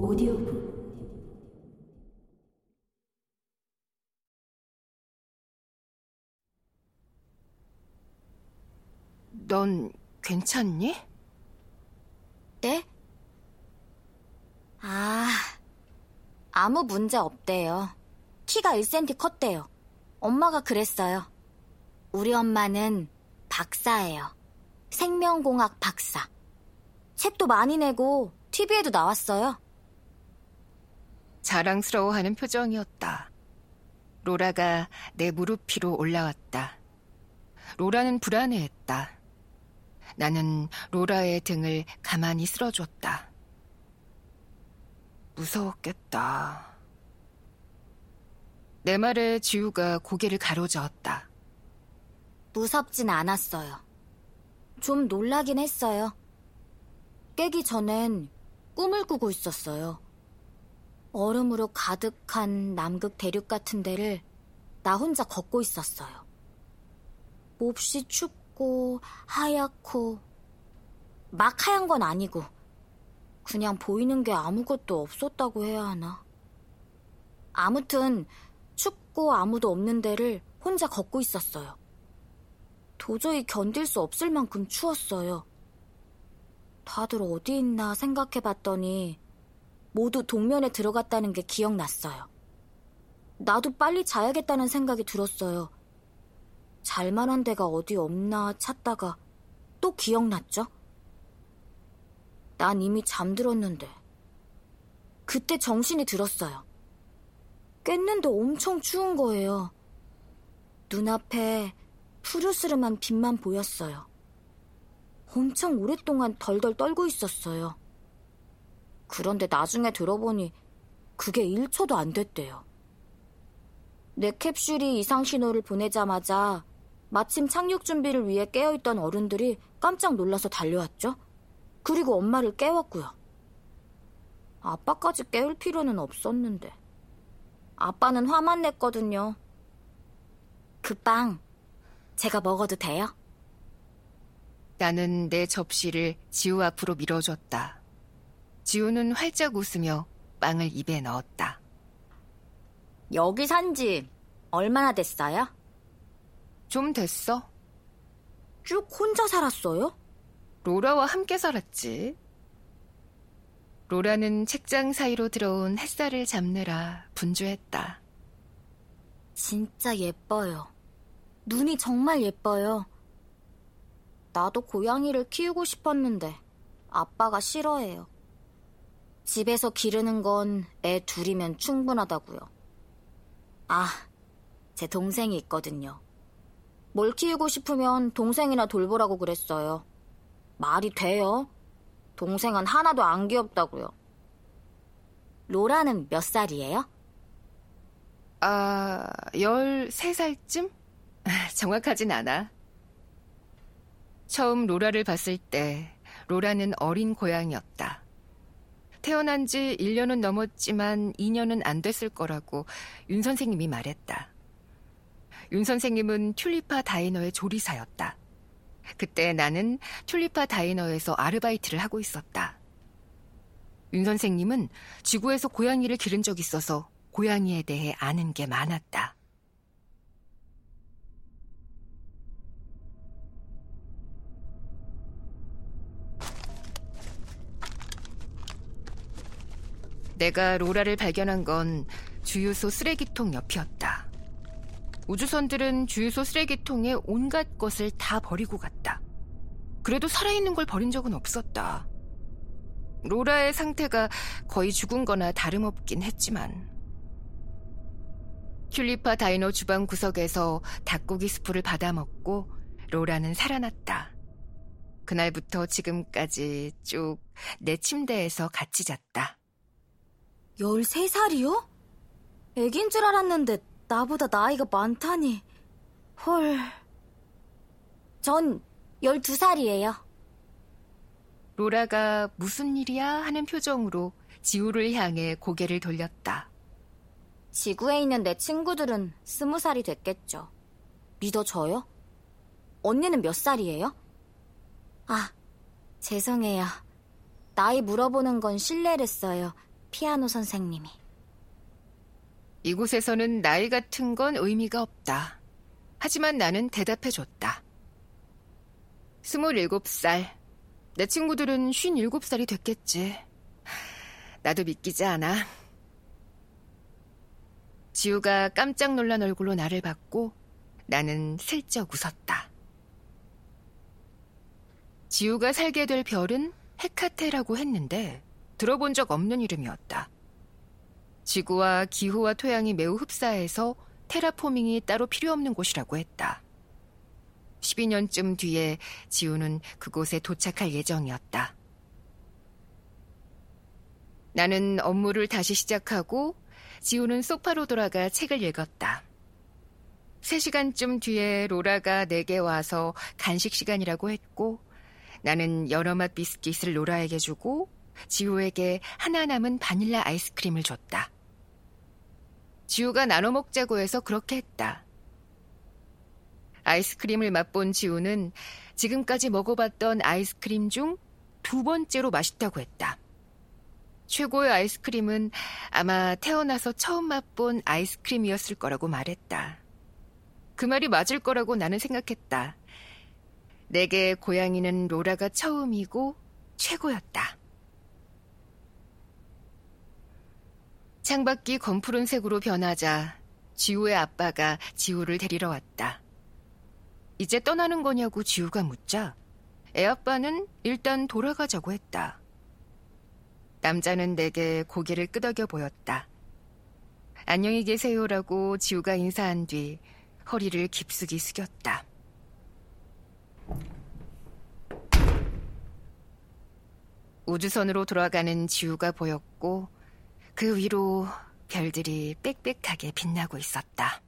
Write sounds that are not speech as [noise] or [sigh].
오디오북 넌 괜찮니? 네? 아, 아무 문제 없대요. 키가 1cm 컸대요. 엄마가 그랬어요. 우리 엄마는 박사예요. 생명공학 박사. 책도 많이 내고 TV에도 나왔어요. 자랑스러워하는 표정이었다. 로라가 내 무릎 위로 올라왔다. 로라는 불안해했다. 나는 로라의 등을 가만히 쓸어줬다. 무서웠겠다. 내 말에 지우가 고개를 가로저었다. 무섭진 않았어요. 좀 놀라긴 했어요. 깨기 전엔 꿈을 꾸고 있었어요. 얼음으로 가득한 남극 대륙 같은 데를 나 혼자 걷고 있었어요. 몹시 춥고 하얗고 막 하얀 건 아니고 그냥 보이는 게 아무것도 없었다고 해야 하나. 아무튼 춥고 아무도 없는 데를 혼자 걷고 있었어요. 도저히 견딜 수 없을 만큼 추웠어요. 다들 어디 있나 생각해 봤더니 모두 동면에 들어갔다는 게 기억났어요. 나도 빨리 자야겠다는 생각이 들었어요. 잘 만한 데가 어디 없나 찾다가 또 기억났죠? 난 이미 잠들었는데. 그때 정신이 들었어요. 깼는데 엄청 추운 거예요. 눈앞에 푸르스름한 빛만 보였어요. 엄청 오랫동안 덜덜 떨고 있었어요. 그런데 나중에 들어보니 그게 1초도 안 됐대요. 내 캡슐이 이상 신호를 보내자마자 마침 착륙 준비를 위해 깨어있던 어른들이 깜짝 놀라서 달려왔죠. 그리고 엄마를 깨웠고요. 아빠까지 깨울 필요는 없었는데. 아빠는 화만 냈거든요. 그 빵, 제가 먹어도 돼요? 나는 내 접시를 지우 앞으로 밀어줬다. 지우는 활짝 웃으며 빵을 입에 넣었다. 여기 산 지 얼마나 됐어요? 좀 됐어. 쭉 혼자 살았어요? 로라와 함께 살았지. 로라는 책장 사이로 들어온 햇살을 잡느라 분주했다. 진짜 예뻐요. 눈이 정말 예뻐요. 나도 고양이를 키우고 싶었는데 아빠가 싫어해요. 집에서 기르는 건 애 둘이면 충분하다고요. 아, 제 동생이 있거든요. 뭘 키우고 싶으면 동생이나 돌보라고 그랬어요. 말이 돼요? 동생은 하나도 안 귀엽다고요. 로라는 몇 살이에요? 아, 13살쯤? [laughs] 정확하진 않아. 처음 로라를 봤을 때 로라는 어린 고양이였다. 태어난 지 1년은 넘었지만 2년은 안 됐을 거라고 윤 선생님이 말했다. 윤 선생님은 튤리파 다이너의 조리사였다. 그때 나는 튤리파 다이너에서 아르바이트를 하고 있었다. 윤 선생님은 지구에서 고양이를 기른 적 있어서 고양이에 대해 아는 게 많았다. 내가 로라를 발견한 건 주유소 쓰레기통 옆이었다. 우주선들은 주유소 쓰레기통에 온갖 것을 다 버리고 갔다. 그래도 살아있는 걸 버린 적은 없었다. 로라의 상태가 거의 죽은 거나 다름없긴 했지만. 튤리파 다이노 주방 구석에서 닭고기 스프를 받아먹고 로라는 살아났다. 그날부터 지금까지 쭉 내 침대에서 같이 잤다. 13살이요? 애긴 줄 알았는데 나보다 나이가 많다니. 헐. 전 12살이에요. 로라가 무슨 일이야 하는 표정으로 지우를 향해 고개를 돌렸다. 지구에 있는 내 친구들은 스무 살이 됐겠죠. 믿어져요? 언니는 몇 살이에요? 아, 죄송해요. 나이 물어보는 건 실례랬어요. 피아노 선생님이. 이곳에서는 나이 같은 건 의미가 없다. 하지만 나는 대답해줬다. 27살. 내 친구들은 57살이 됐겠지. 나도 믿기지 않아. 지우가 깜짝 놀란 얼굴로 나를 봤고 나는 슬쩍 웃었다. 지우가 살게 될 별은 헤카테라고 했는데 들어본 적 없는 이름이었다. 지구와 기후와 토양이 매우 흡사해서 테라포밍이 따로 필요 없는 곳이라고 했다. 12년쯤 뒤에 지우는 그곳에 도착할 예정이었다. 나는 업무를 다시 시작하고 지우는 소파로 돌아가 책을 읽었다. 3시간쯤 뒤에 로라가 내게 와서 간식 시간이라고 했고 나는 여러 맛 비스킷을 로라에게 주고 지우에게 하나 남은 바닐라 아이스크림을 줬다. 지우가 나눠 먹자고 해서 그렇게 했다. 아이스크림을 맛본 지우는 지금까지 먹어봤던 아이스크림 중 두 번째로 맛있다고 했다. 최고의 아이스크림은 아마 태어나서 처음 맛본 아이스크림이었을 거라고 말했다. 그 말이 맞을 거라고 나는 생각했다. 내게 고양이는 로라가 처음이고 최고였다. 창밖이 검푸른색으로 변하자 지우의 아빠가 지우를 데리러 왔다. 이제 떠나는 거냐고 지우가 묻자 애아빠는 일단 돌아가자고 했다. 남자는 내게 고개를 끄덕여 보였다. 안녕히 계세요라고 지우가 인사한 뒤 허리를 깊숙이 숙였다. 우주선으로 돌아가는 지우가 보였고 그 위로 별들이 빽빽하게 빛나고 있었다.